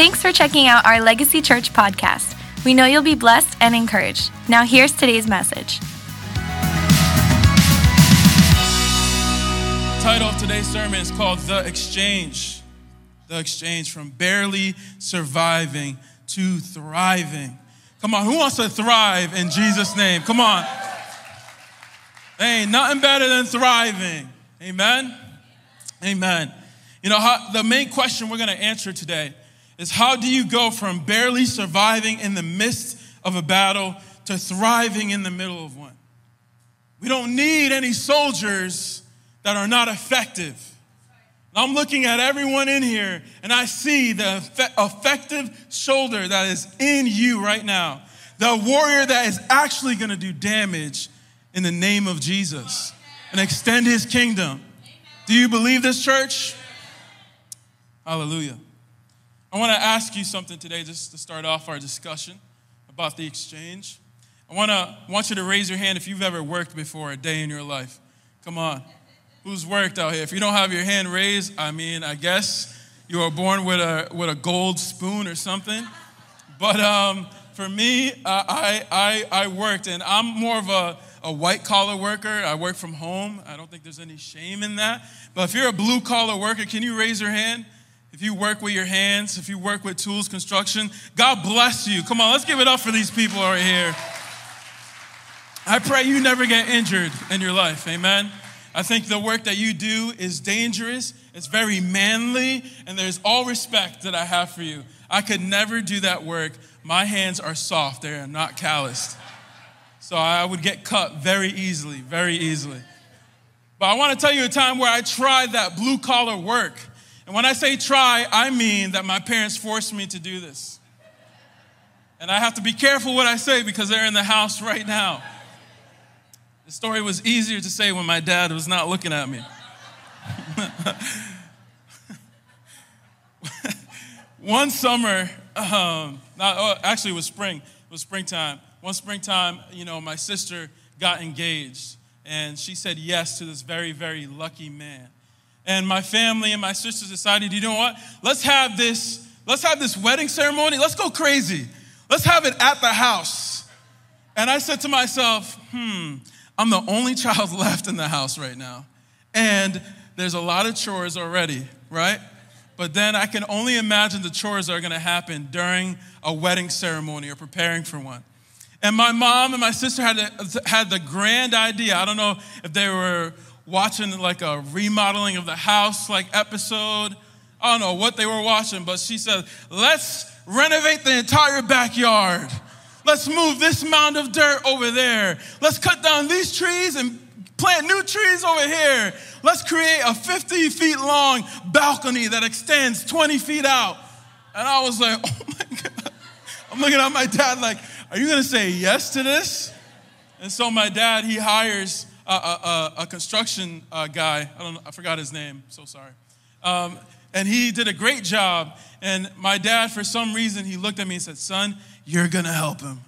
Thanks for checking out our Legacy Church podcast. We know you'll be blessed and encouraged. Now, here's today's message. The title of today's sermon is called The Exchange. The Exchange from barely surviving to thriving. Come on, who wants to thrive in Jesus' name? Come on. Ain't nothing better than thriving. Amen? Amen. You know, the main question we're going to answer today is how do you go from barely surviving in the midst of a battle to thriving in the middle of one? We don't need any soldiers that are not effective. I'm looking at everyone in here and I see the effective shoulder that is in you right now. The warrior that is actually going to do damage in the name of Jesus and extend his kingdom. Do you believe this, church? Hallelujah. I want to ask you something today just to start off our discussion about the exchange. I want to want you to raise your hand if you've ever worked before a day in your life. Come on. Who's worked out here? If you don't have your hand raised, I mean, I guess you were born with a with a gold spoon or something. But um, for me, uh, I, I I worked, and I'm more of a a white collar worker. I work from home. I don't think there's any shame in that. But if you're a blue collar worker, can you raise your hand? If you work with your hands, if you work with tools, construction, God bless you. Come on, let's give it up for these people right here. I pray you never get injured in your life. Amen. I think the work that you do is dangerous, it's very manly, and there's all respect that I have for you. I could never do that work. My hands are soft, they are not calloused. So I would get cut very easily, very easily. But I want to tell you a time where I tried that blue collar work. And when I say try, I mean that my parents forced me to do this. And I have to be careful what I say because they're in the house right now. The story was easier to say when my dad was not looking at me. One summer, um, not, oh, actually, it was spring. It was springtime one springtime, you know, my sister got engaged and she said yes to this very, very lucky man. And my family and my sisters decided, you know what? Let's have this, let's have this wedding ceremony. Let's go crazy. Let's have it at the house. And I said to myself, hmm, I'm the only child left in the house right now. And there's a lot of chores already, right? But then I can only imagine the chores that are gonna happen during a wedding ceremony or preparing for one. And my mom and my sister had, a, had the grand idea. I don't know if they were watching like a remodeling of the house like episode. I don't know what they were watching, but she said, let's renovate the entire backyard. Let's move this mound of dirt over there. Let's cut down these trees and plant new trees over here. Let's create a 50 feet long balcony that extends 20 feet out. And I was like, oh my God. I'm looking at my dad like, are you going to say yes to this? And so my dad, he hires a, a, a construction uh, guy. I don't know, I forgot his name. So sorry. Um, and he did a great job. And my dad, for some reason, he looked at me and said, Son, you're going to help him.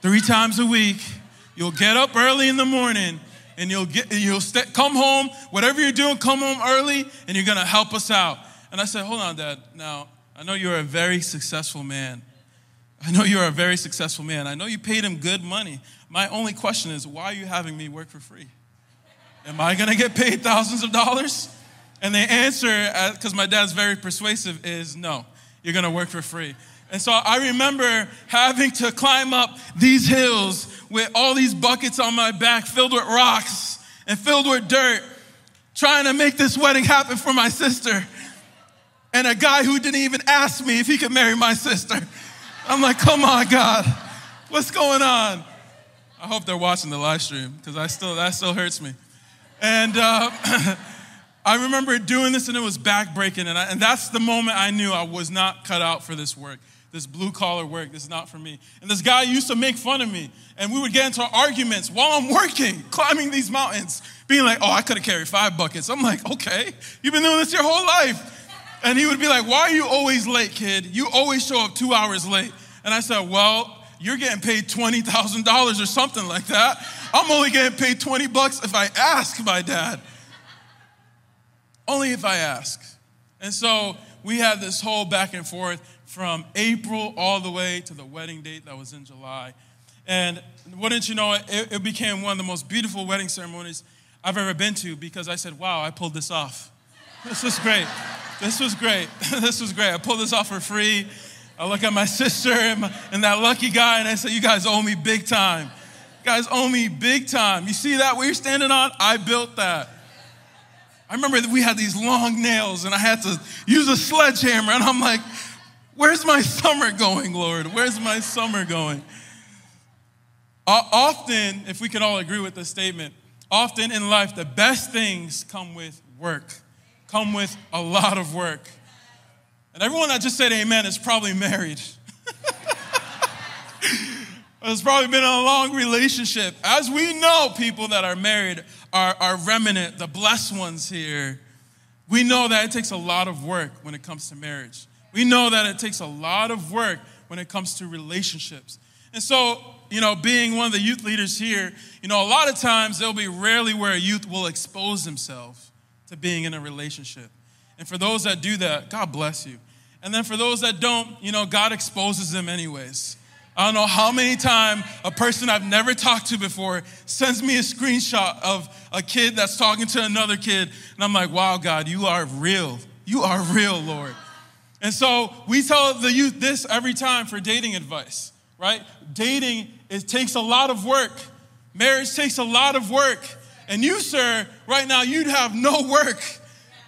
Three times a week, you'll get up early in the morning and you'll get you'll st- come home whatever you're doing come home early and you're going to help us out and i said hold on dad now i know you're a very successful man I know you're a very successful man. I know you paid him good money. My only question is, why are you having me work for free? Am I gonna get paid thousands of dollars? And the answer, uh, because my dad's very persuasive, is no, you're gonna work for free. And so I remember having to climb up these hills with all these buckets on my back filled with rocks and filled with dirt, trying to make this wedding happen for my sister. And a guy who didn't even ask me if he could marry my sister. I'm like, come on, God, what's going on? I hope they're watching the live stream because I still that still hurts me. And uh, I remember doing this and it was backbreaking, and, and that's the moment I knew I was not cut out for this work, this blue collar work. This is not for me. And this guy used to make fun of me, and we would get into arguments while I'm working, climbing these mountains, being like, "Oh, I could have carried five buckets." I'm like, "Okay, you've been doing this your whole life." And he would be like, Why are you always late, kid? You always show up two hours late. And I said, Well, you're getting paid $20,000 or something like that. I'm only getting paid 20 bucks if I ask my dad. Only if I ask. And so we had this whole back and forth from April all the way to the wedding date that was in July. And wouldn't you know, it, it became one of the most beautiful wedding ceremonies I've ever been to because I said, wow, I pulled this off. This was great. This was great. this was great. I pulled this off for free. I look at my sister and, my, and that lucky guy and I say, you guys owe me big time. You guys owe me big time. You see that what you're standing on? I built that. I remember that we had these long nails and I had to use a sledgehammer and I'm like, where's my summer going, Lord? Where's my summer going? Often, if we could all agree with this statement, often in life, the best things come with work, come with a lot of work. And everyone that just said amen is probably married. It's probably been a long relationship. As we know, people that are married are, are remnant, the blessed ones here. We know that it takes a lot of work when it comes to marriage. We know that it takes a lot of work when it comes to relationships. And so, you know, being one of the youth leaders here, you know, a lot of times there'll be rarely where a youth will expose himself to being in a relationship. And for those that do that, God bless you. And then for those that don't, you know, God exposes them anyways. I don't know how many times a person I've never talked to before sends me a screenshot of a kid that's talking to another kid. And I'm like, wow, God, you are real. You are real, Lord. And so we tell the youth this every time for dating advice, right? Dating, it takes a lot of work. Marriage takes a lot of work. And you, sir, right now, you'd have no work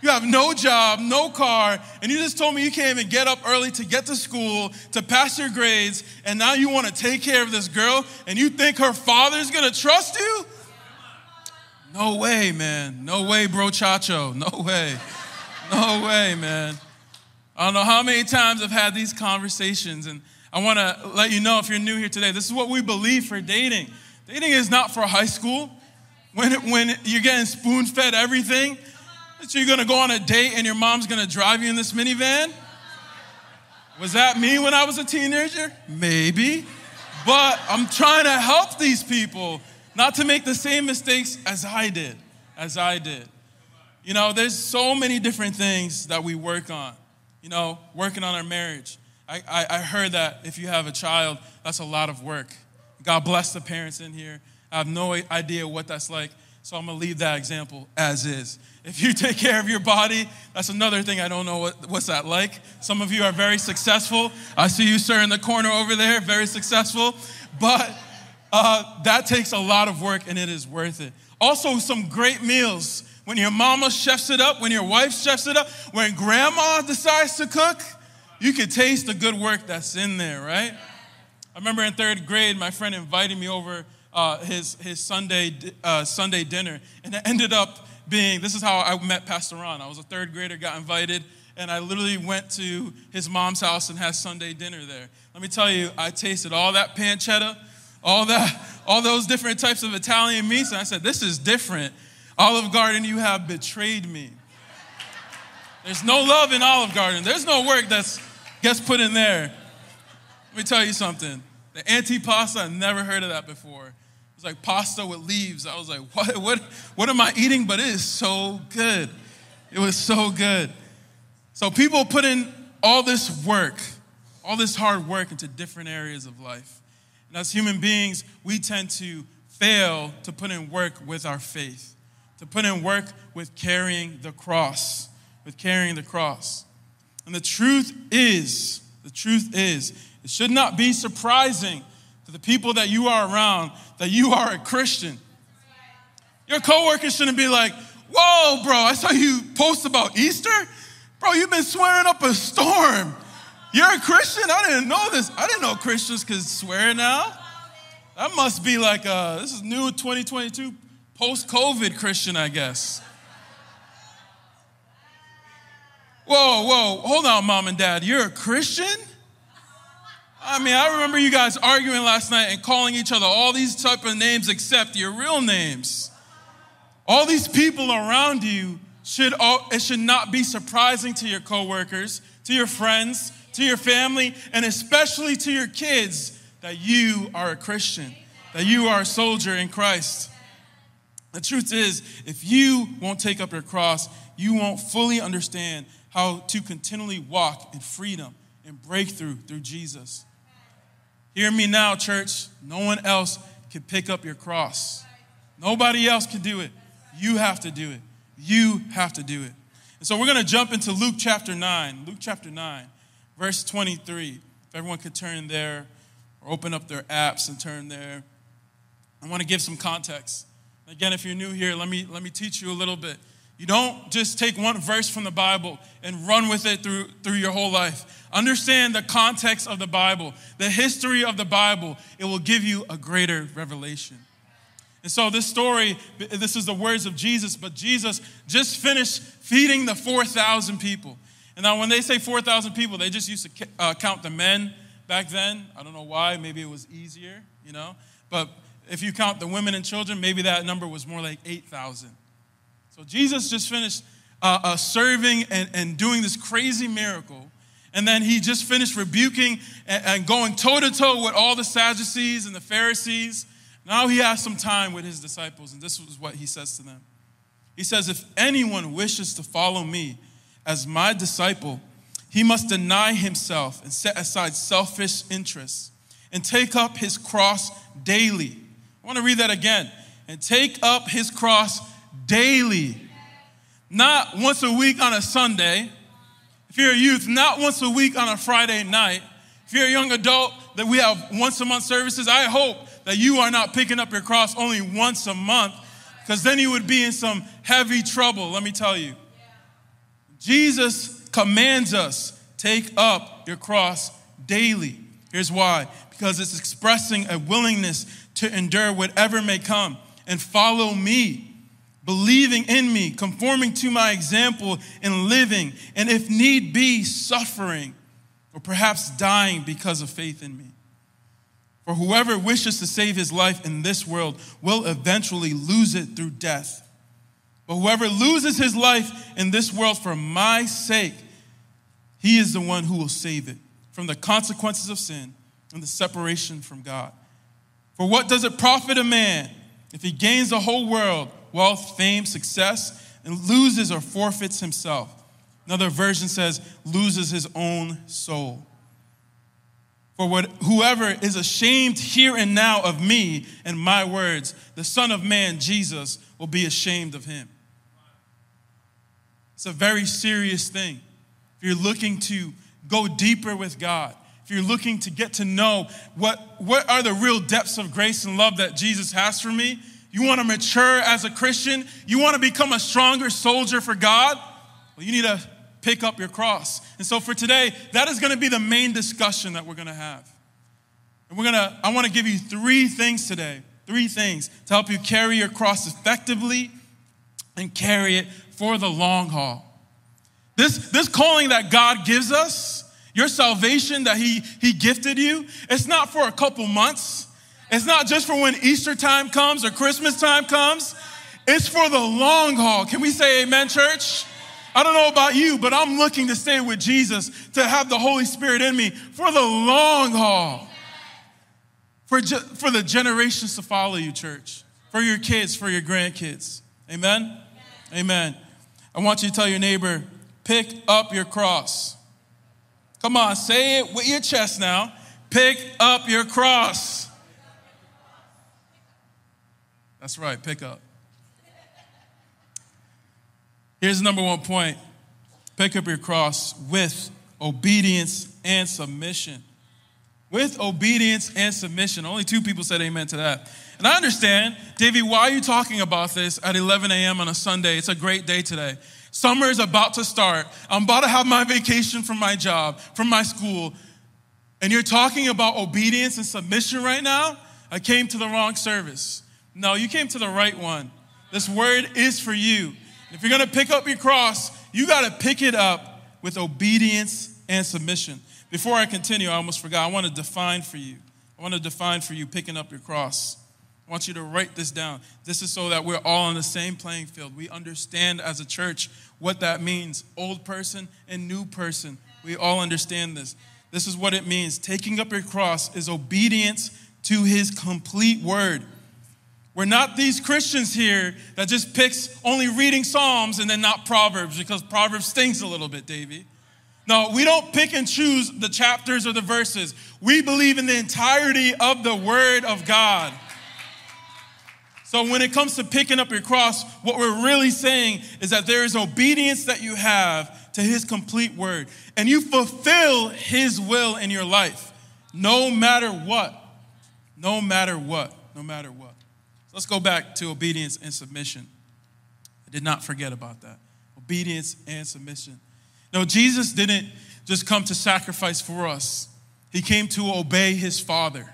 you have no job, no car, and you just told me you can't even get up early to get to school, to pass your grades, and now you want to take care of this girl, and you think her father's gonna trust you? No way, man. No way, bro, chacho. No way. No way, man. I don't know how many times I've had these conversations, and I want to let you know if you're new here today, this is what we believe for dating. Dating is not for high school. When, when you're getting spoon fed everything, so you're gonna go on a date and your mom's gonna drive you in this minivan? Was that me when I was a teenager? Maybe. But I'm trying to help these people not to make the same mistakes as I did, as I did. You know, there's so many different things that we work on. You know, working on our marriage. I, I, I heard that if you have a child, that's a lot of work. God bless the parents in here. I have no idea what that's like. So I'm gonna leave that example as is. If you take care of your body, that's another thing I don't know what, what's that like. Some of you are very successful. I see you, sir, in the corner over there, very successful. But uh, that takes a lot of work and it is worth it. Also, some great meals. When your mama chefs it up, when your wife chefs it up, when grandma decides to cook, you can taste the good work that's in there, right? I remember in third grade, my friend invited me over uh, his, his Sunday, uh, Sunday dinner. And it ended up being this is how I met Pastor Ron. I was a third grader, got invited, and I literally went to his mom's house and had Sunday dinner there. Let me tell you, I tasted all that pancetta, all that, all those different types of Italian meats, and I said, This is different. Olive Garden, you have betrayed me. There's no love in Olive Garden. There's no work that gets put in there. Let me tell you something. The antipasta, I've never heard of that before like pasta with leaves. I was like, what, what, what am I eating? But it is so good. It was so good. So people put in all this work, all this hard work into different areas of life. And as human beings, we tend to fail to put in work with our faith, to put in work with carrying the cross, with carrying the cross. And the truth is, the truth is, it should not be surprising to the people that you are around that you are a Christian. Your coworkers shouldn't be like, whoa, bro, I saw you post about Easter. Bro, you've been swearing up a storm. You're a Christian? I didn't know this. I didn't know Christians could swear now. That must be like, a, this is new 2022 post COVID Christian, I guess. Whoa, whoa, hold on, mom and dad. You're a Christian? I mean, I remember you guys arguing last night and calling each other all these type of names except your real names. All these people around you should all, it should not be surprising to your coworkers, to your friends, to your family, and especially to your kids that you are a Christian, that you are a soldier in Christ. The truth is, if you won't take up your cross, you won't fully understand how to continually walk in freedom and breakthrough through Jesus. Hear me now, church. No one else can pick up your cross. Nobody else can do it. You have to do it. You have to do it. And so we're going to jump into Luke chapter 9. Luke chapter 9, verse 23. If everyone could turn there or open up their apps and turn there. I want to give some context. Again, if you're new here, let me, let me teach you a little bit. You don't just take one verse from the Bible and run with it through, through your whole life. Understand the context of the Bible, the history of the Bible. It will give you a greater revelation. And so, this story, this is the words of Jesus, but Jesus just finished feeding the 4,000 people. And now, when they say 4,000 people, they just used to uh, count the men back then. I don't know why, maybe it was easier, you know. But if you count the women and children, maybe that number was more like 8,000. So Jesus just finished uh, uh, serving and, and doing this crazy miracle. And then he just finished rebuking and, and going toe to toe with all the Sadducees and the Pharisees. Now he has some time with his disciples, and this is what he says to them. He says, If anyone wishes to follow me as my disciple, he must deny himself and set aside selfish interests and take up his cross daily. I want to read that again. And take up his cross daily. Not once a week on a Sunday. If you're a youth, not once a week on a Friday night. If you're a young adult, that we have once a month services, I hope that you are not picking up your cross only once a month, because then you would be in some heavy trouble, let me tell you. Jesus commands us take up your cross daily. Here's why because it's expressing a willingness to endure whatever may come and follow me believing in me, conforming to my example and living, and if need be, suffering, or perhaps dying because of faith in me. For whoever wishes to save his life in this world will eventually lose it through death. But whoever loses his life in this world for my sake, he is the one who will save it from the consequences of sin and the separation from God. For what does it profit a man if he gains the whole world? Wealth, fame, success, and loses or forfeits himself. Another version says, loses his own soul. For what, whoever is ashamed here and now of me and my words, the Son of Man, Jesus, will be ashamed of him. It's a very serious thing. If you're looking to go deeper with God, if you're looking to get to know what, what are the real depths of grace and love that Jesus has for me, you want to mature as a Christian? You want to become a stronger soldier for God? Well, you need to pick up your cross. And so for today, that is going to be the main discussion that we're going to have. And we're going to, I want to give you three things today, three things to help you carry your cross effectively and carry it for the long haul. This, this calling that God gives us, your salvation that he, he gifted you, it's not for a couple months. It's not just for when Easter time comes or Christmas time comes, it's for the long haul. Can we say amen, church? I don't know about you, but I'm looking to stay with Jesus, to have the Holy Spirit in me for the long haul. For, ge- for the generations to follow you, church. For your kids, for your grandkids. Amen? Amen. I want you to tell your neighbor, pick up your cross. Come on, say it with your chest now. Pick up your cross. That's right, pick up. Here's number one point pick up your cross with obedience and submission. With obedience and submission. Only two people said amen to that. And I understand, Davey, why are you talking about this at 11 a.m. on a Sunday? It's a great day today. Summer is about to start. I'm about to have my vacation from my job, from my school. And you're talking about obedience and submission right now? I came to the wrong service. No, you came to the right one. This word is for you. If you're going to pick up your cross, you got to pick it up with obedience and submission. Before I continue, I almost forgot. I want to define for you. I want to define for you picking up your cross. I want you to write this down. This is so that we're all on the same playing field. We understand as a church what that means old person and new person. We all understand this. This is what it means. Taking up your cross is obedience to his complete word We're not these Christians here that just picks only reading Psalms and then not Proverbs because Proverbs stings a little bit, Davy. No, we don't pick and choose the chapters or the verses. We believe in the entirety of the Word of God. So when it comes to picking up your cross, what we're really saying is that there is obedience that you have to His complete Word, and you fulfill His will in your life, no matter what. No matter what. No matter what. Let's go back to obedience and submission. I did not forget about that. Obedience and submission. No, Jesus didn't just come to sacrifice for us, He came to obey His Father.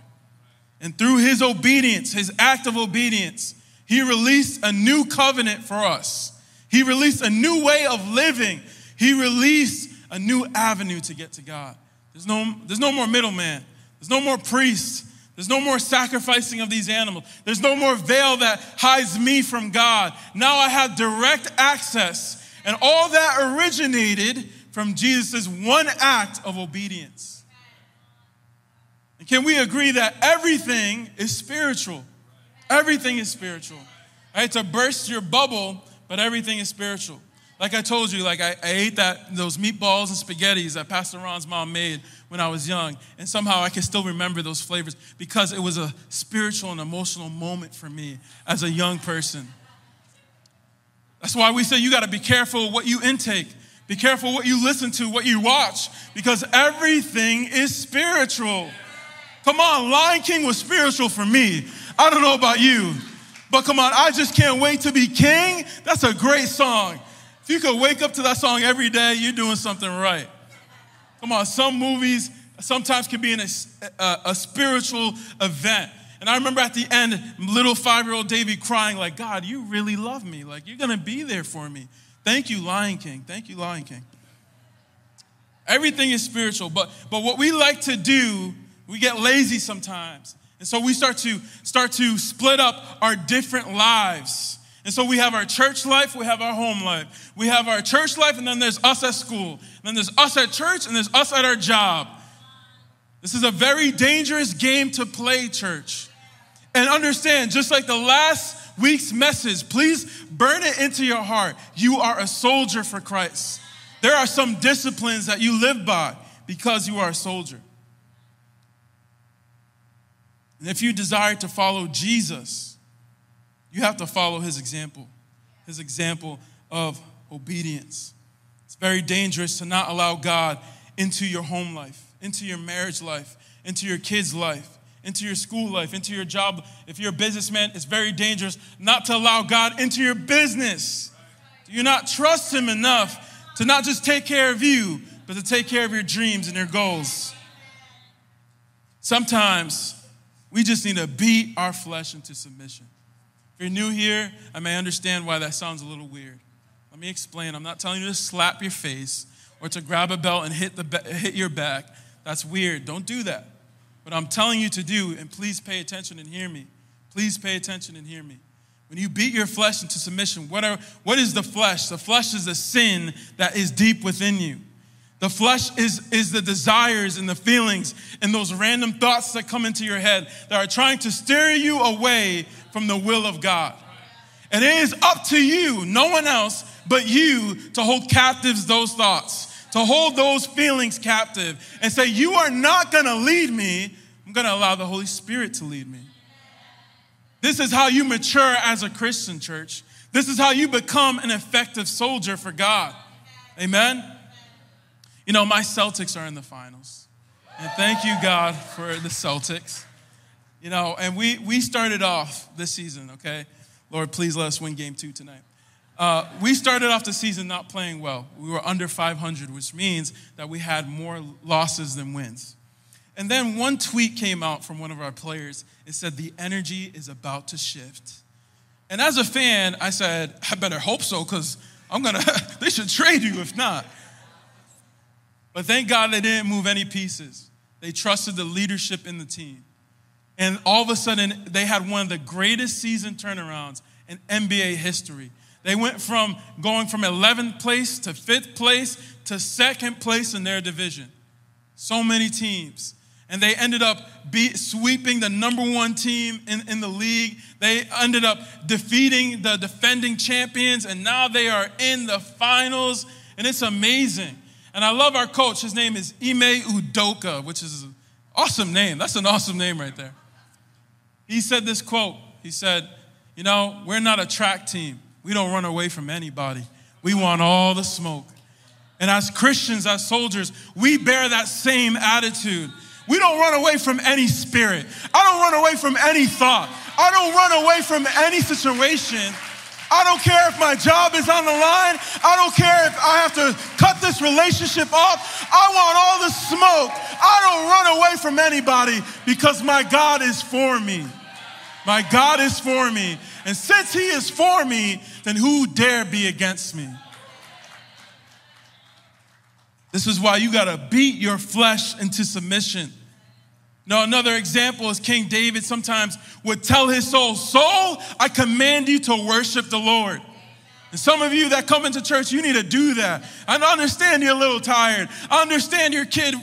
And through His obedience, His act of obedience, He released a new covenant for us. He released a new way of living. He released a new avenue to get to God. There's no, there's no more middleman. There's no more priest. There's no more sacrificing of these animals. There's no more veil that hides me from God. Now I have direct access. And all that originated from Jesus' one act of obedience. And can we agree that everything is spiritual? Everything is spiritual. Right? To burst your bubble, but everything is spiritual. Like I told you, like I, I ate that those meatballs and spaghettis that Pastor Ron's mom made when I was young, and somehow I can still remember those flavors because it was a spiritual and emotional moment for me as a young person. That's why we say you got to be careful what you intake. Be careful what you listen to, what you watch, because everything is spiritual. Come on, Lion King was spiritual for me. I don't know about you, but come on, I just can't wait to be king. That's a great song. You could wake up to that song every day, you're doing something right. Come on, some movies sometimes can be in a, a, a spiritual event. And I remember at the end, little five year old Davy crying, like, God, you really love me. Like, you're going to be there for me. Thank you, Lion King. Thank you, Lion King. Everything is spiritual, but, but what we like to do, we get lazy sometimes. And so we start to start to split up our different lives. And so we have our church life, we have our home life. We have our church life, and then there's us at school. And then there's us at church, and there's us at our job. This is a very dangerous game to play, church. And understand, just like the last week's message, please burn it into your heart. You are a soldier for Christ. There are some disciplines that you live by because you are a soldier. And if you desire to follow Jesus, you have to follow his example, his example of obedience. It's very dangerous to not allow God into your home life, into your marriage life, into your kids' life, into your school life, into your job. If you're a businessman, it's very dangerous not to allow God into your business. Do you not trust Him enough to not just take care of you, but to take care of your dreams and your goals? Sometimes we just need to beat our flesh into submission. If you're new here, I may understand why that sounds a little weird. Let me explain. I'm not telling you to slap your face or to grab a belt and hit, the, hit your back. That's weird. Don't do that. What I'm telling you to do, and please pay attention and hear me. Please pay attention and hear me. When you beat your flesh into submission, what, are, what is the flesh? The flesh is a sin that is deep within you. The flesh is, is the desires and the feelings and those random thoughts that come into your head that are trying to steer you away from the will of God. And it is up to you, no one else but you, to hold captives those thoughts, to hold those feelings captive and say, You are not gonna lead me. I'm gonna allow the Holy Spirit to lead me. This is how you mature as a Christian church. This is how you become an effective soldier for God. Amen. You know, my Celtics are in the finals. And thank you, God, for the Celtics. You know, and we, we started off this season, okay? Lord, please let us win game two tonight. Uh, we started off the season not playing well. We were under 500, which means that we had more losses than wins. And then one tweet came out from one of our players. It said, The energy is about to shift. And as a fan, I said, I better hope so, because I'm gonna, they should trade you if not. But thank God they didn't move any pieces. They trusted the leadership in the team. And all of a sudden, they had one of the greatest season turnarounds in NBA history. They went from going from 11th place to 5th place to second place in their division. So many teams. and they ended up beat, sweeping the number one team in, in the league. They ended up defeating the defending champions, and now they are in the finals, and it's amazing. And I love our coach. His name is Ime Udoka, which is an awesome name. That's an awesome name right there. He said this quote He said, You know, we're not a track team, we don't run away from anybody. We want all the smoke. And as Christians, as soldiers, we bear that same attitude. We don't run away from any spirit. I don't run away from any thought. I don't run away from any situation. I don't care if my job is on the line. I don't care if I have to cut this relationship off. I want all the smoke. I don't run away from anybody because my God is for me. My God is for me. And since He is for me, then who dare be against me? This is why you got to beat your flesh into submission. Now, another example is King David sometimes would tell his soul, Soul, I command you to worship the Lord. And some of you that come into church, you need to do that. I understand you're a little tired. I understand your kid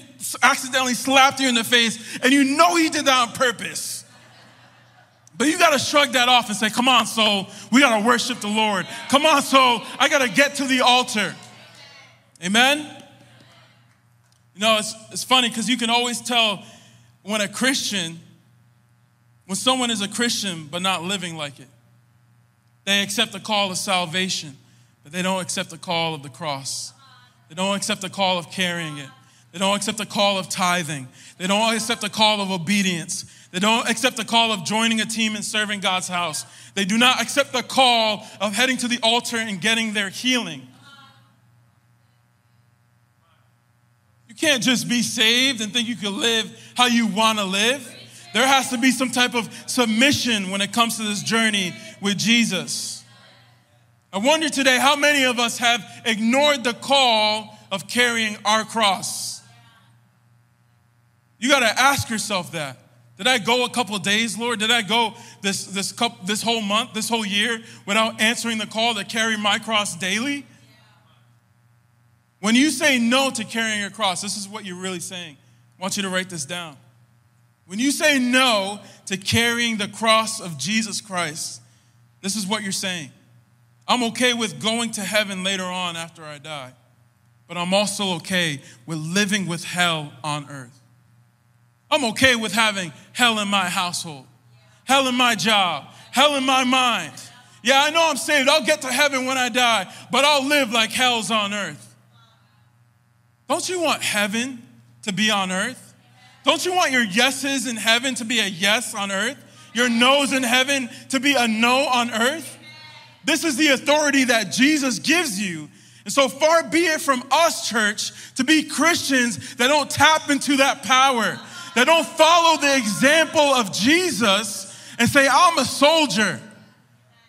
accidentally slapped you in the face, and you know he did that on purpose. But you got to shrug that off and say, Come on, soul, we got to worship the Lord. Come on, soul, I got to get to the altar. Amen? You know, it's, it's funny because you can always tell when a Christian, when someone is a Christian but not living like it, they accept the call of salvation, but they don't accept the call of the cross. They don't accept the call of carrying it. They don't accept the call of tithing. They don't accept the call of obedience. They don't accept the call of joining a team and serving God's house. They do not accept the call of heading to the altar and getting their healing. Can't just be saved and think you can live how you want to live. There has to be some type of submission when it comes to this journey with Jesus. I wonder today how many of us have ignored the call of carrying our cross. You got to ask yourself that. Did I go a couple days, Lord? Did I go this, this, couple, this whole month, this whole year without answering the call to carry my cross daily? When you say no to carrying your cross, this is what you're really saying. I want you to write this down. When you say no to carrying the cross of Jesus Christ, this is what you're saying. I'm okay with going to heaven later on after I die, but I'm also okay with living with hell on earth. I'm okay with having hell in my household, hell in my job, hell in my mind. Yeah, I know I'm saved. I'll get to heaven when I die, but I'll live like hell's on earth. Don't you want heaven to be on earth? Don't you want your yeses in heaven to be a yes on earth? Your no's in heaven to be a no on earth? This is the authority that Jesus gives you. And so far be it from us, church, to be Christians that don't tap into that power, that don't follow the example of Jesus and say, I'm a soldier.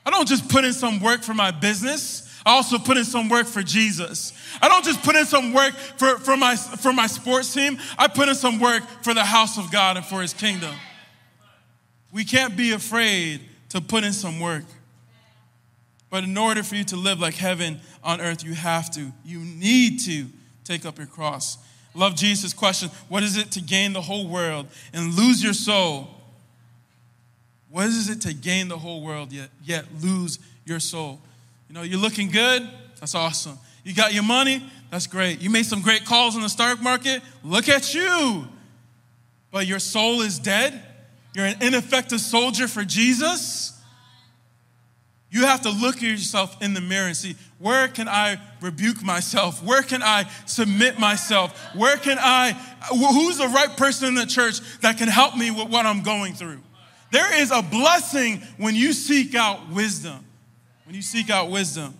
I don't just put in some work for my business. I also put in some work for Jesus. I don't just put in some work for, for, my, for my sports team, I put in some work for the house of God and for his kingdom. We can't be afraid to put in some work. But in order for you to live like heaven on earth, you have to, you need to take up your cross. Love Jesus' question What is it to gain the whole world and lose your soul? What is it to gain the whole world yet, yet lose your soul? You know, you're looking good. That's awesome. You got your money. That's great. You made some great calls in the stock market. Look at you. But your soul is dead. You're an ineffective soldier for Jesus. You have to look at yourself in the mirror and see where can I rebuke myself? Where can I submit myself? Where can I, who's the right person in the church that can help me with what I'm going through? There is a blessing when you seek out wisdom when you seek out wisdom,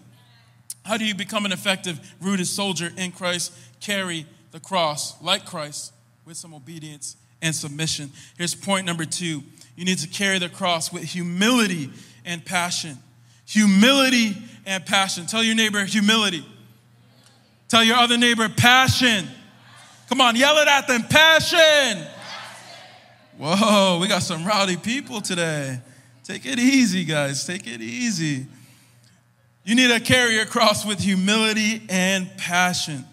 how do you become an effective, rooted soldier in Christ? Carry the cross like Christ with some obedience and submission. Here's point number two you need to carry the cross with humility and passion. Humility and passion. Tell your neighbor, humility. Tell your other neighbor, passion. Come on, yell it at them, passion. Whoa, we got some rowdy people today. Take it easy, guys. Take it easy. You need to carry your cross with humility and passion.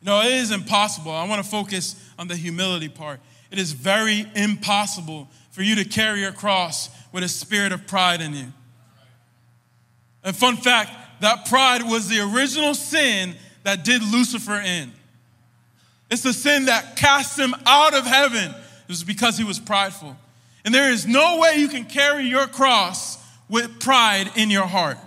You know, it is impossible. I want to focus on the humility part. it is very impossible for you to carry your cross with a spirit of pride in you. And fun fact that pride was the original sin that did Lucifer in. It's the sin that cast him out of heaven. It was because he was prideful. And there is no way you can carry your cross with pride in your heart.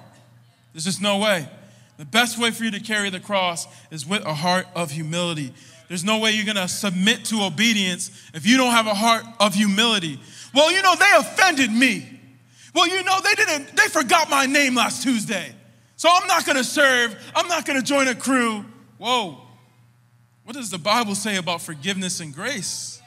There's just no way. The best way for you to carry the cross is with a heart of humility. There's no way you're going to submit to obedience if you don't have a heart of humility. Well, you know, they offended me. Well, you know, they didn't, they forgot my name last Tuesday. So I'm not going to serve. I'm not going to join a crew. Whoa. What does the Bible say about forgiveness and grace?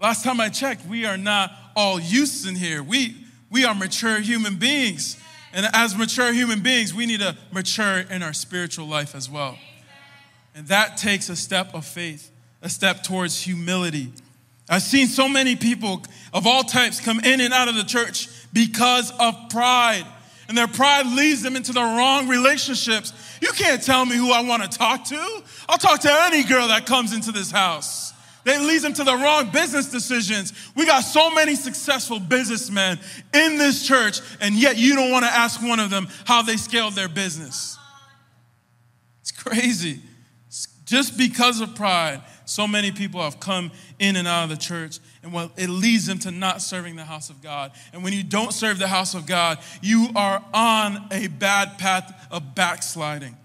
Last time I checked, we are not all youths in here. We, we are mature human beings. And as mature human beings, we need to mature in our spiritual life as well. And that takes a step of faith, a step towards humility. I've seen so many people of all types come in and out of the church because of pride. And their pride leads them into the wrong relationships. You can't tell me who I want to talk to. I'll talk to any girl that comes into this house. That leads them to the wrong business decisions. We got so many successful businessmen in this church, and yet you don't want to ask one of them how they scaled their business. It's crazy. Just because of pride, so many people have come in and out of the church, and well, it leads them to not serving the house of God. And when you don't serve the house of God, you are on a bad path of backsliding.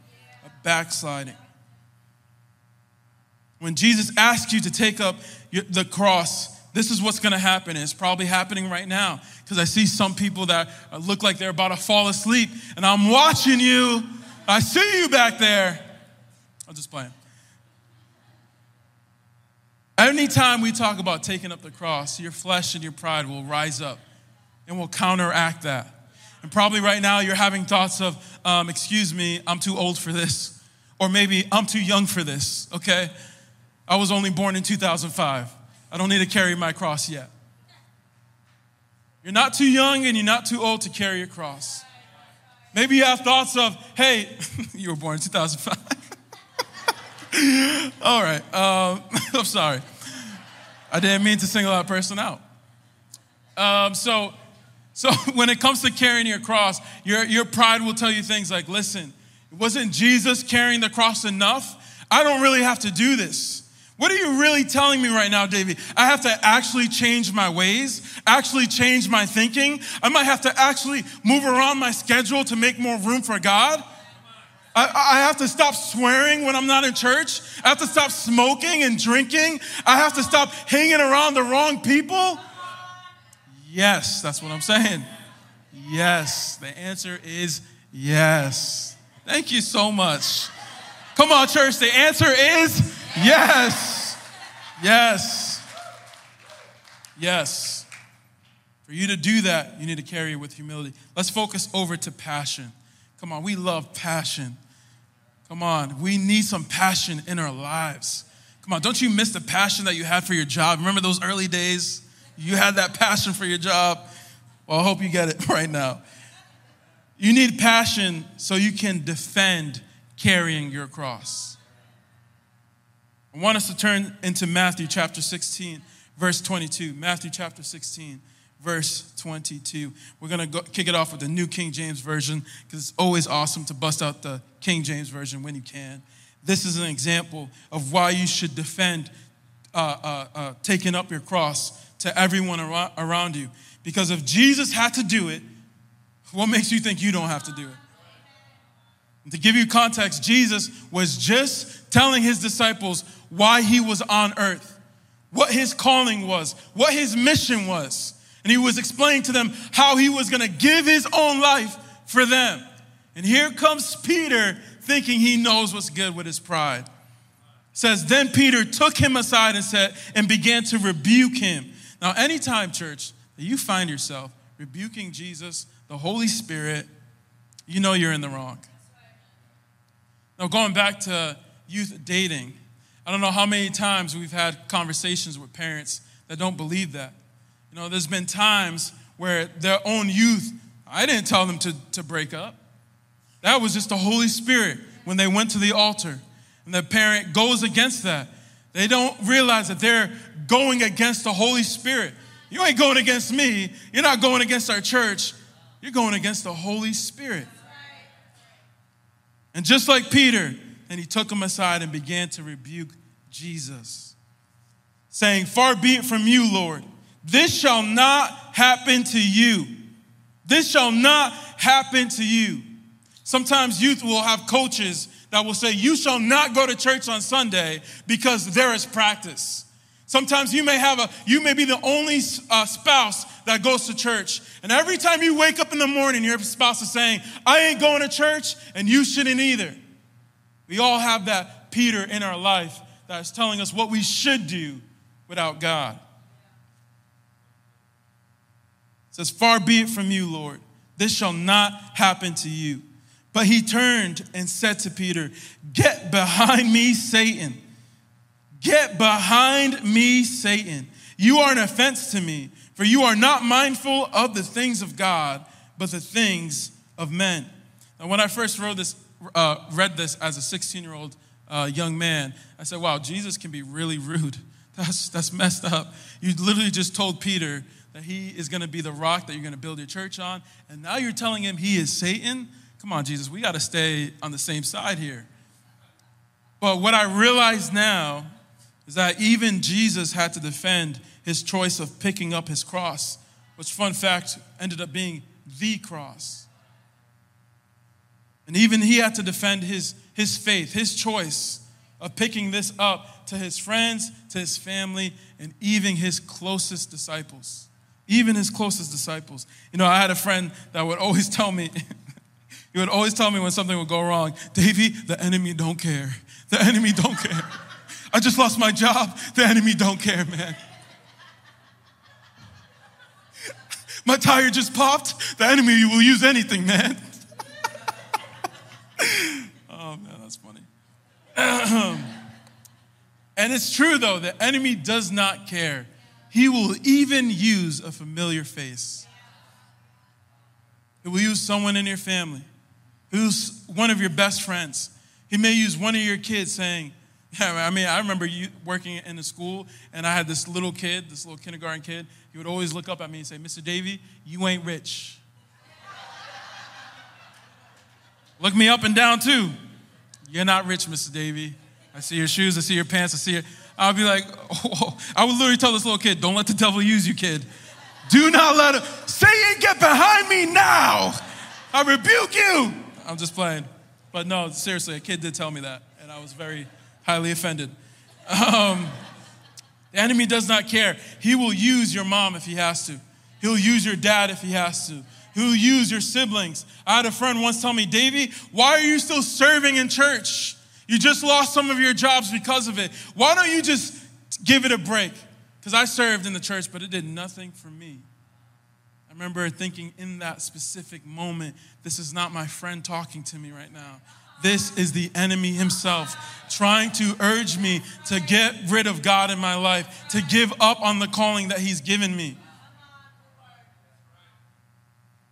A backsliding. When Jesus asks you to take up the cross, this is what's going to happen. It's probably happening right now because I see some people that look like they're about to fall asleep, and I'm watching you. I see you back there. I'm just playing. Anytime we talk about taking up the cross, your flesh and your pride will rise up and will counteract that. And probably right now you're having thoughts of, um, excuse me, I'm too old for this. Or maybe I'm too young for this, okay? I was only born in 2005. I don't need to carry my cross yet. You're not too young and you're not too old to carry your cross. Maybe you have thoughts of, hey, you were born in 2005. All right, um, I'm sorry. I didn't mean to single that person out. Um, so, so when it comes to carrying your cross, your, your pride will tell you things like, listen, wasn't Jesus carrying the cross enough? I don't really have to do this. What are you really telling me right now, David? I have to actually change my ways, actually change my thinking. I might have to actually move around my schedule to make more room for God. I, I, have to stop swearing when I'm not in church. I have to stop smoking and drinking. I have to stop hanging around the wrong people. Yes, that's what I'm saying. Yes, the answer is yes. Thank you so much. Come on, church, the answer is Yes. Yes. Yes. For you to do that, you need to carry it with humility. Let's focus over to passion. Come on, we love passion. Come on, we need some passion in our lives. Come on, don't you miss the passion that you had for your job? Remember those early days? You had that passion for your job. Well, I hope you get it right now. You need passion so you can defend carrying your cross. I want us to turn into Matthew chapter 16, verse 22. Matthew chapter 16, verse 22. We're going to kick it off with the New King James Version because it's always awesome to bust out the King James Version when you can. This is an example of why you should defend uh, uh, uh, taking up your cross to everyone around you. Because if Jesus had to do it, what makes you think you don't have to do it? And to give you context, Jesus was just telling his disciples why he was on earth, what his calling was, what his mission was. And he was explaining to them how he was going to give his own life for them. And here comes Peter thinking he knows what's good with his pride. It says, Then Peter took him aside and said, and began to rebuke him. Now, anytime, church, that you find yourself rebuking Jesus, the Holy Spirit, you know you're in the wrong. Now, going back to youth dating, I don't know how many times we've had conversations with parents that don't believe that. You know, there's been times where their own youth, I didn't tell them to, to break up. That was just the Holy Spirit when they went to the altar. And the parent goes against that. They don't realize that they're going against the Holy Spirit. You ain't going against me. You're not going against our church. You're going against the Holy Spirit. And just like Peter, and he took him aside and began to rebuke Jesus, saying, Far be it from you, Lord. This shall not happen to you. This shall not happen to you. Sometimes youth will have coaches that will say, You shall not go to church on Sunday because there is practice. Sometimes you may have a, you may be the only uh, spouse that goes to church. And every time you wake up in the morning, your spouse is saying, I ain't going to church, and you shouldn't either. We all have that Peter in our life that is telling us what we should do without God. It says, Far be it from you, Lord. This shall not happen to you. But he turned and said to Peter, Get behind me, Satan. Get behind me, Satan. You are an offense to me, for you are not mindful of the things of God, but the things of men. Now, when I first wrote this, uh, read this as a 16 year old uh, young man, I said, wow, Jesus can be really rude. That's, that's messed up. You literally just told Peter that he is going to be the rock that you're going to build your church on, and now you're telling him he is Satan? Come on, Jesus, we got to stay on the same side here. But what I realize now is that even Jesus had to defend his choice of picking up his cross, which, fun fact, ended up being the cross. And even he had to defend his, his faith, his choice of picking this up to his friends, to his family, and even his closest disciples. Even his closest disciples. You know, I had a friend that would always tell me, he would always tell me when something would go wrong, Davey, the enemy don't care. The enemy don't care. I just lost my job. The enemy don't care, man. My tire just popped. The enemy will use anything, man. oh, man, that's funny. and it's true, though, the enemy does not care. He will even use a familiar face. He will use someone in your family, who's one of your best friends. He may use one of your kids saying, yeah, I mean, I remember you working in the school, and I had this little kid, this little kindergarten kid. He would always look up at me and say, Mr. Davy, you ain't rich. look me up and down, too. You're not rich, Mr. Davy. I see your shoes, I see your pants, I see it. I'll be like, oh, I would literally tell this little kid, don't let the devil use you, kid. Do not let him, Satan, get behind me now. I rebuke you. I'm just playing. But no, seriously, a kid did tell me that, and I was very highly offended. Um, the enemy does not care. He will use your mom if he has to. He'll use your dad if he has to. He'll use your siblings. I had a friend once tell me, Davy, why are you still serving in church? You just lost some of your jobs because of it. Why don't you just give it a break? Because I served in the church, but it did nothing for me. I remember thinking in that specific moment, this is not my friend talking to me right now. This is the enemy himself trying to urge me to get rid of God in my life, to give up on the calling that he's given me.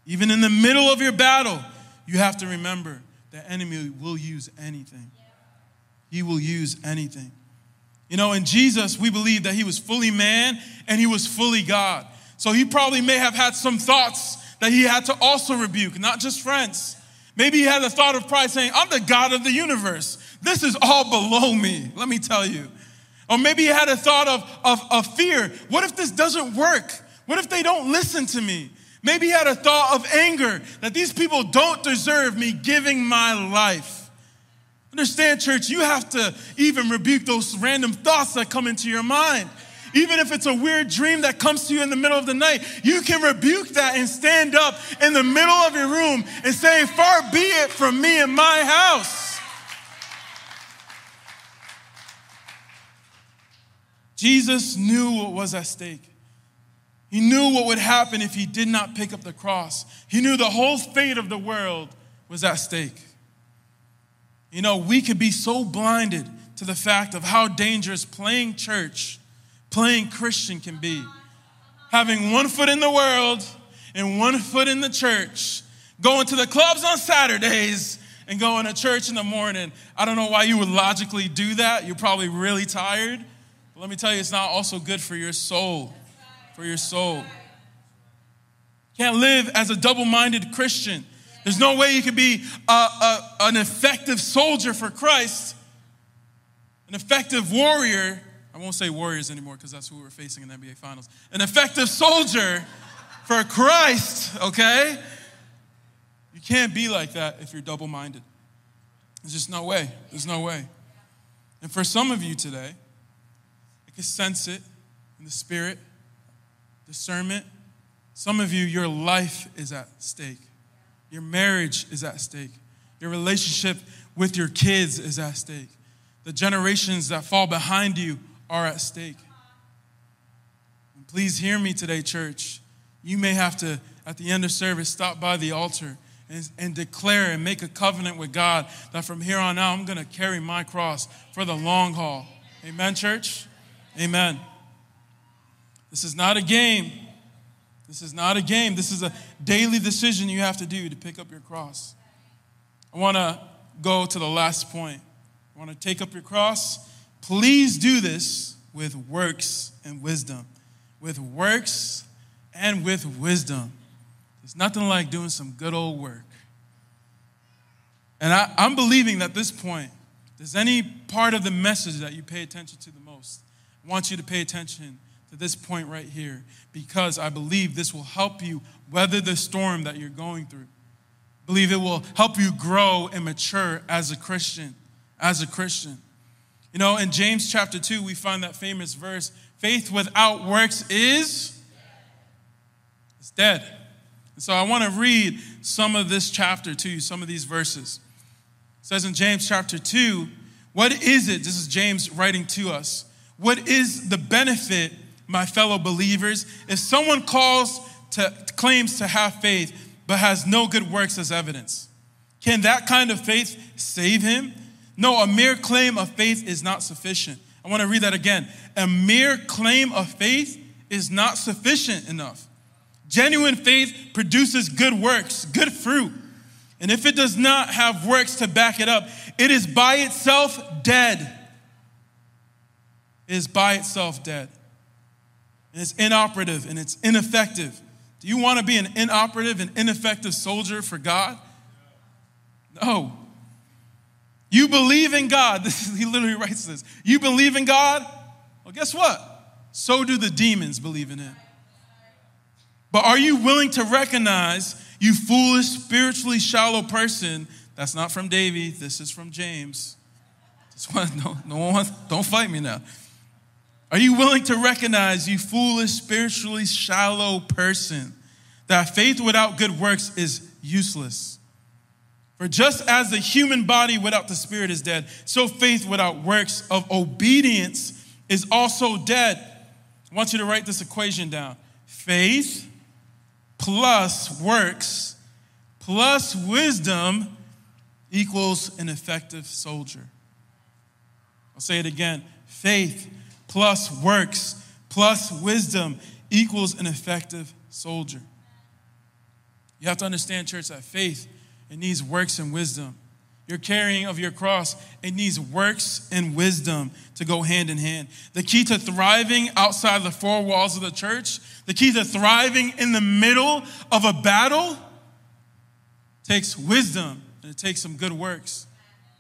Even in the middle of your battle, you have to remember the enemy will use anything. He will use anything. You know, in Jesus, we believe that he was fully man and he was fully God. So he probably may have had some thoughts that he had to also rebuke, not just friends. Maybe he had a thought of pride saying, I'm the God of the universe. This is all below me, let me tell you. Or maybe he had a thought of, of, of fear. What if this doesn't work? What if they don't listen to me? Maybe he had a thought of anger that these people don't deserve me giving my life. Understand, church, you have to even rebuke those random thoughts that come into your mind. Even if it's a weird dream that comes to you in the middle of the night, you can rebuke that and stand up in the middle of your room and say, Far be it from me and my house. Jesus knew what was at stake. He knew what would happen if he did not pick up the cross. He knew the whole fate of the world was at stake. You know, we could be so blinded to the fact of how dangerous playing church playing Christian can be. Having one foot in the world and one foot in the church, going to the clubs on Saturdays and going to church in the morning. I don't know why you would logically do that. You're probably really tired. But let me tell you, it's not also good for your soul. For your soul. You can't live as a double minded Christian. There's no way you can be a, a, an effective soldier for Christ, an effective warrior. I won't say warriors anymore because that's who we're facing in the NBA Finals. An effective soldier for Christ, okay? You can't be like that if you're double minded. There's just no way. There's no way. And for some of you today, I can sense it in the spirit, discernment. Some of you, your life is at stake. Your marriage is at stake. Your relationship with your kids is at stake. The generations that fall behind you are at stake. And please hear me today, church. You may have to, at the end of service, stop by the altar and, and declare and make a covenant with God that from here on out, I'm going to carry my cross for the long haul. Amen, church? Amen. This is not a game. This is not a game. This is a daily decision you have to do to pick up your cross. I want to go to the last point. I want to take up your cross. Please do this with works and wisdom. With works and with wisdom. There's nothing like doing some good old work. And I, am believing that this point, there's any part of the message that you pay attention to the most, I want you to pay attention to this point right here because I believe this will help you weather the storm that you're going through. I believe it will help you grow and mature as a Christian. As a Christian. You know, in James chapter 2, we find that famous verse faith without works is it's dead. And So I want to read some of this chapter to you, some of these verses. It says in James chapter 2, what is it? This is James writing to us. What is the benefit, my fellow believers, if someone calls to claims to have faith but has no good works as evidence? Can that kind of faith save him? No, a mere claim of faith is not sufficient. I want to read that again. A mere claim of faith is not sufficient enough. Genuine faith produces good works, good fruit. And if it does not have works to back it up, it is by itself dead. It is by itself dead. And it's inoperative and it's ineffective. Do you want to be an inoperative and ineffective soldier for God? No. You believe in God. He literally writes this. You believe in God? Well, guess what? So do the demons believe in Him. But are you willing to recognize, you foolish, spiritually shallow person? That's not from Davy, this is from James. no, no one, don't fight me now. Are you willing to recognize, you foolish, spiritually shallow person, that faith without good works is useless? For just as the human body without the spirit is dead, so faith without works of obedience is also dead. I want you to write this equation down faith plus works plus wisdom equals an effective soldier. I'll say it again faith plus works plus wisdom equals an effective soldier. You have to understand, church, that faith it needs works and wisdom. Your carrying of your cross, it needs works and wisdom to go hand in hand. The key to thriving outside the four walls of the church, the key to thriving in the middle of a battle, takes wisdom and it takes some good works.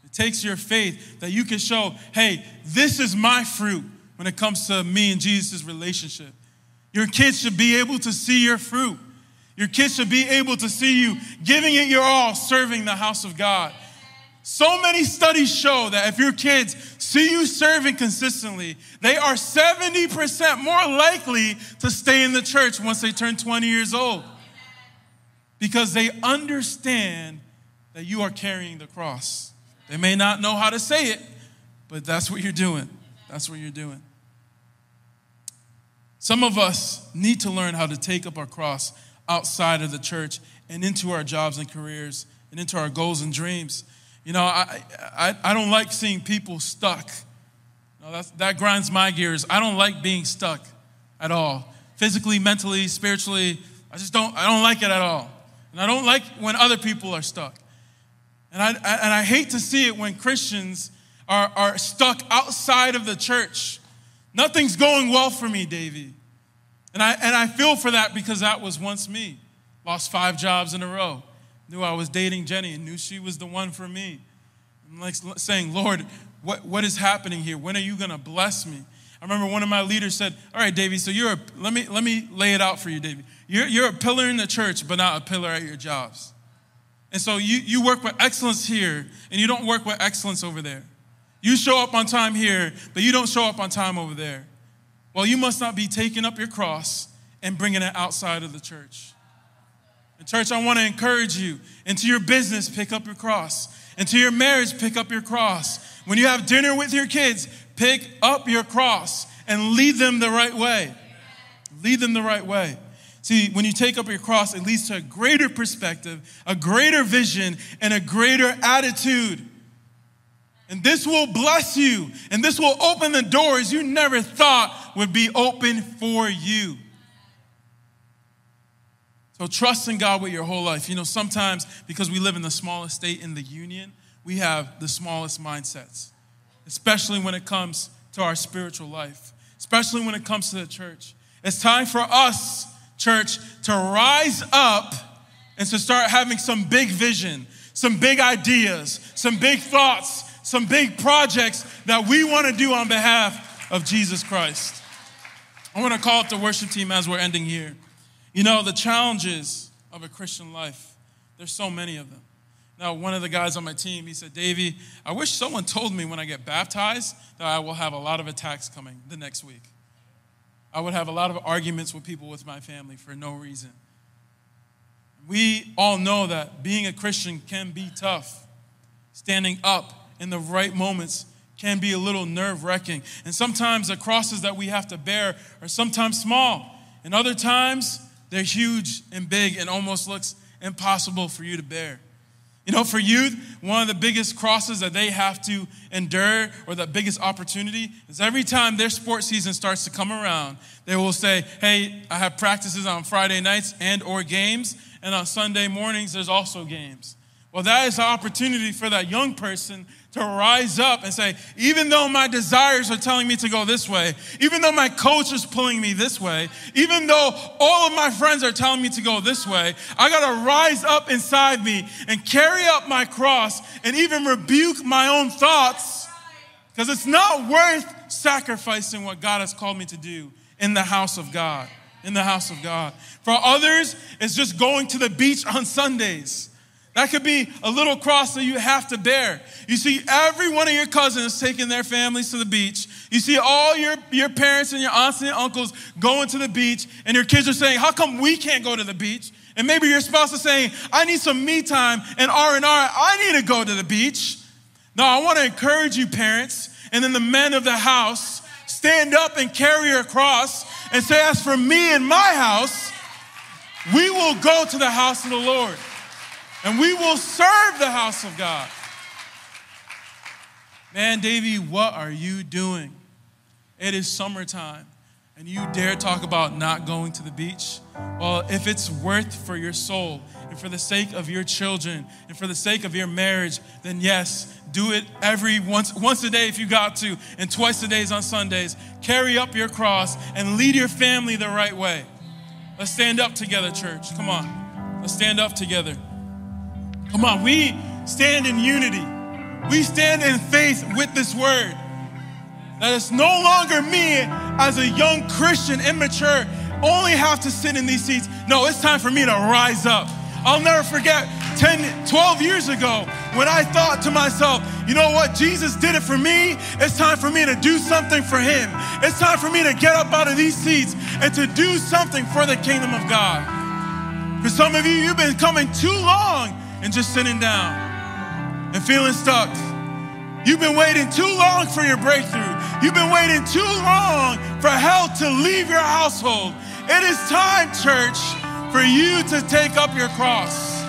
It takes your faith that you can show, hey, this is my fruit when it comes to me and Jesus' relationship. Your kids should be able to see your fruit. Your kids should be able to see you giving it your all, serving the house of God. So many studies show that if your kids see you serving consistently, they are 70% more likely to stay in the church once they turn 20 years old because they understand that you are carrying the cross. They may not know how to say it, but that's what you're doing. That's what you're doing. Some of us need to learn how to take up our cross outside of the church and into our jobs and careers and into our goals and dreams. You know, I, I, I don't like seeing people stuck. You know, that grinds my gears. I don't like being stuck at all. Physically, mentally, spiritually, I just don't, I don't like it at all. And I don't like when other people are stuck. And I, and I hate to see it when Christians are, are stuck outside of the church. Nothing's going well for me, Davy. And I, and I feel for that because that was once me. Lost five jobs in a row. Knew I was dating Jenny and knew she was the one for me. I'm like saying, Lord, what, what is happening here? When are you going to bless me? I remember one of my leaders said, All right, Davy, so you're a, let me, let me lay it out for you, Davy. You're, you're a pillar in the church, but not a pillar at your jobs. And so you, you work with excellence here, and you don't work with excellence over there. You show up on time here, but you don't show up on time over there. Well, you must not be taking up your cross and bringing it outside of the church. And, church, I want to encourage you into your business, pick up your cross. Into your marriage, pick up your cross. When you have dinner with your kids, pick up your cross and lead them the right way. Lead them the right way. See, when you take up your cross, it leads to a greater perspective, a greater vision, and a greater attitude. And this will bless you, and this will open the doors you never thought would be open for you. So trust in God with your whole life. You know, sometimes because we live in the smallest state in the union, we have the smallest mindsets, especially when it comes to our spiritual life, especially when it comes to the church. It's time for us church, to rise up and to start having some big vision, some big ideas, some big thoughts, some big projects that we want to do on behalf of Jesus Christ. I want to call up the worship team as we're ending here. You know, the challenges of a Christian life, there's so many of them. Now, one of the guys on my team, he said, Davey, I wish someone told me when I get baptized that I will have a lot of attacks coming the next week. I would have a lot of arguments with people with my family for no reason. We all know that being a Christian can be tough. Standing up in the right moments can be a little nerve wracking. And sometimes the crosses that we have to bear are sometimes small, and other times they're huge and big and almost looks impossible for you to bear. You know, for youth, one of the biggest crosses that they have to endure or the biggest opportunity is every time their sports season starts to come around, they will say, "Hey, I have practices on Friday nights and or games, and on Sunday mornings there's also games." Well, that is an opportunity for that young person to rise up and say, even though my desires are telling me to go this way, even though my coach is pulling me this way, even though all of my friends are telling me to go this way, I gotta rise up inside me and carry up my cross and even rebuke my own thoughts because it's not worth sacrificing what God has called me to do in the house of God. In the house of God. For others, it's just going to the beach on Sundays. That could be a little cross that you have to bear. You see every one of your cousins taking their families to the beach. You see all your, your parents and your aunts and uncles going to the beach, and your kids are saying, How come we can't go to the beach? And maybe your spouse is saying, I need some me time and R&R. I need to go to the beach. Now, I want to encourage you, parents, and then the men of the house, stand up and carry your cross and say, As for me and my house, we will go to the house of the Lord and we will serve the house of God. Man, Davy, what are you doing? It is summertime, and you dare talk about not going to the beach? Well, if it's worth for your soul and for the sake of your children and for the sake of your marriage, then yes, do it every once once a day if you got to, and twice a days on Sundays. Carry up your cross and lead your family the right way. Let's stand up together, church. Come on. Let's stand up together. Come on, we stand in unity. We stand in faith with this word. That it's no longer me as a young Christian, immature, only have to sit in these seats. No, it's time for me to rise up. I'll never forget 10, 12 years ago when I thought to myself, you know what? Jesus did it for me. It's time for me to do something for him. It's time for me to get up out of these seats and to do something for the kingdom of God. For some of you, you've been coming too long and just sitting down and feeling stuck. You've been waiting too long for your breakthrough. You've been waiting too long for help to leave your household. It is time, church, for you to take up your cross.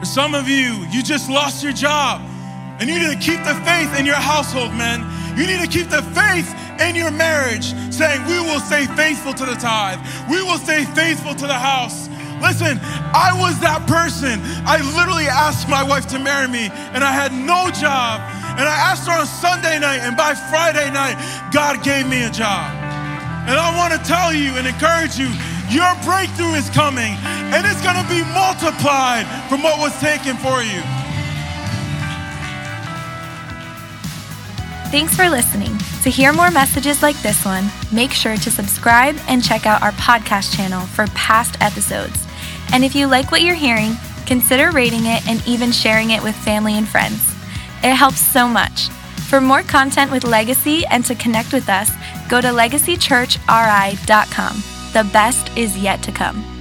For some of you, you just lost your job and you need to keep the faith in your household, man. You need to keep the faith in your marriage, saying, We will stay faithful to the tithe, we will stay faithful to the house. Listen, I was that person. I literally asked my wife to marry me, and I had no job. And I asked her on Sunday night, and by Friday night, God gave me a job. And I want to tell you and encourage you your breakthrough is coming, and it's going to be multiplied from what was taken for you. Thanks for listening. To hear more messages like this one, make sure to subscribe and check out our podcast channel for past episodes. And if you like what you're hearing, consider rating it and even sharing it with family and friends. It helps so much. For more content with Legacy and to connect with us, go to legacychurchri.com. The best is yet to come.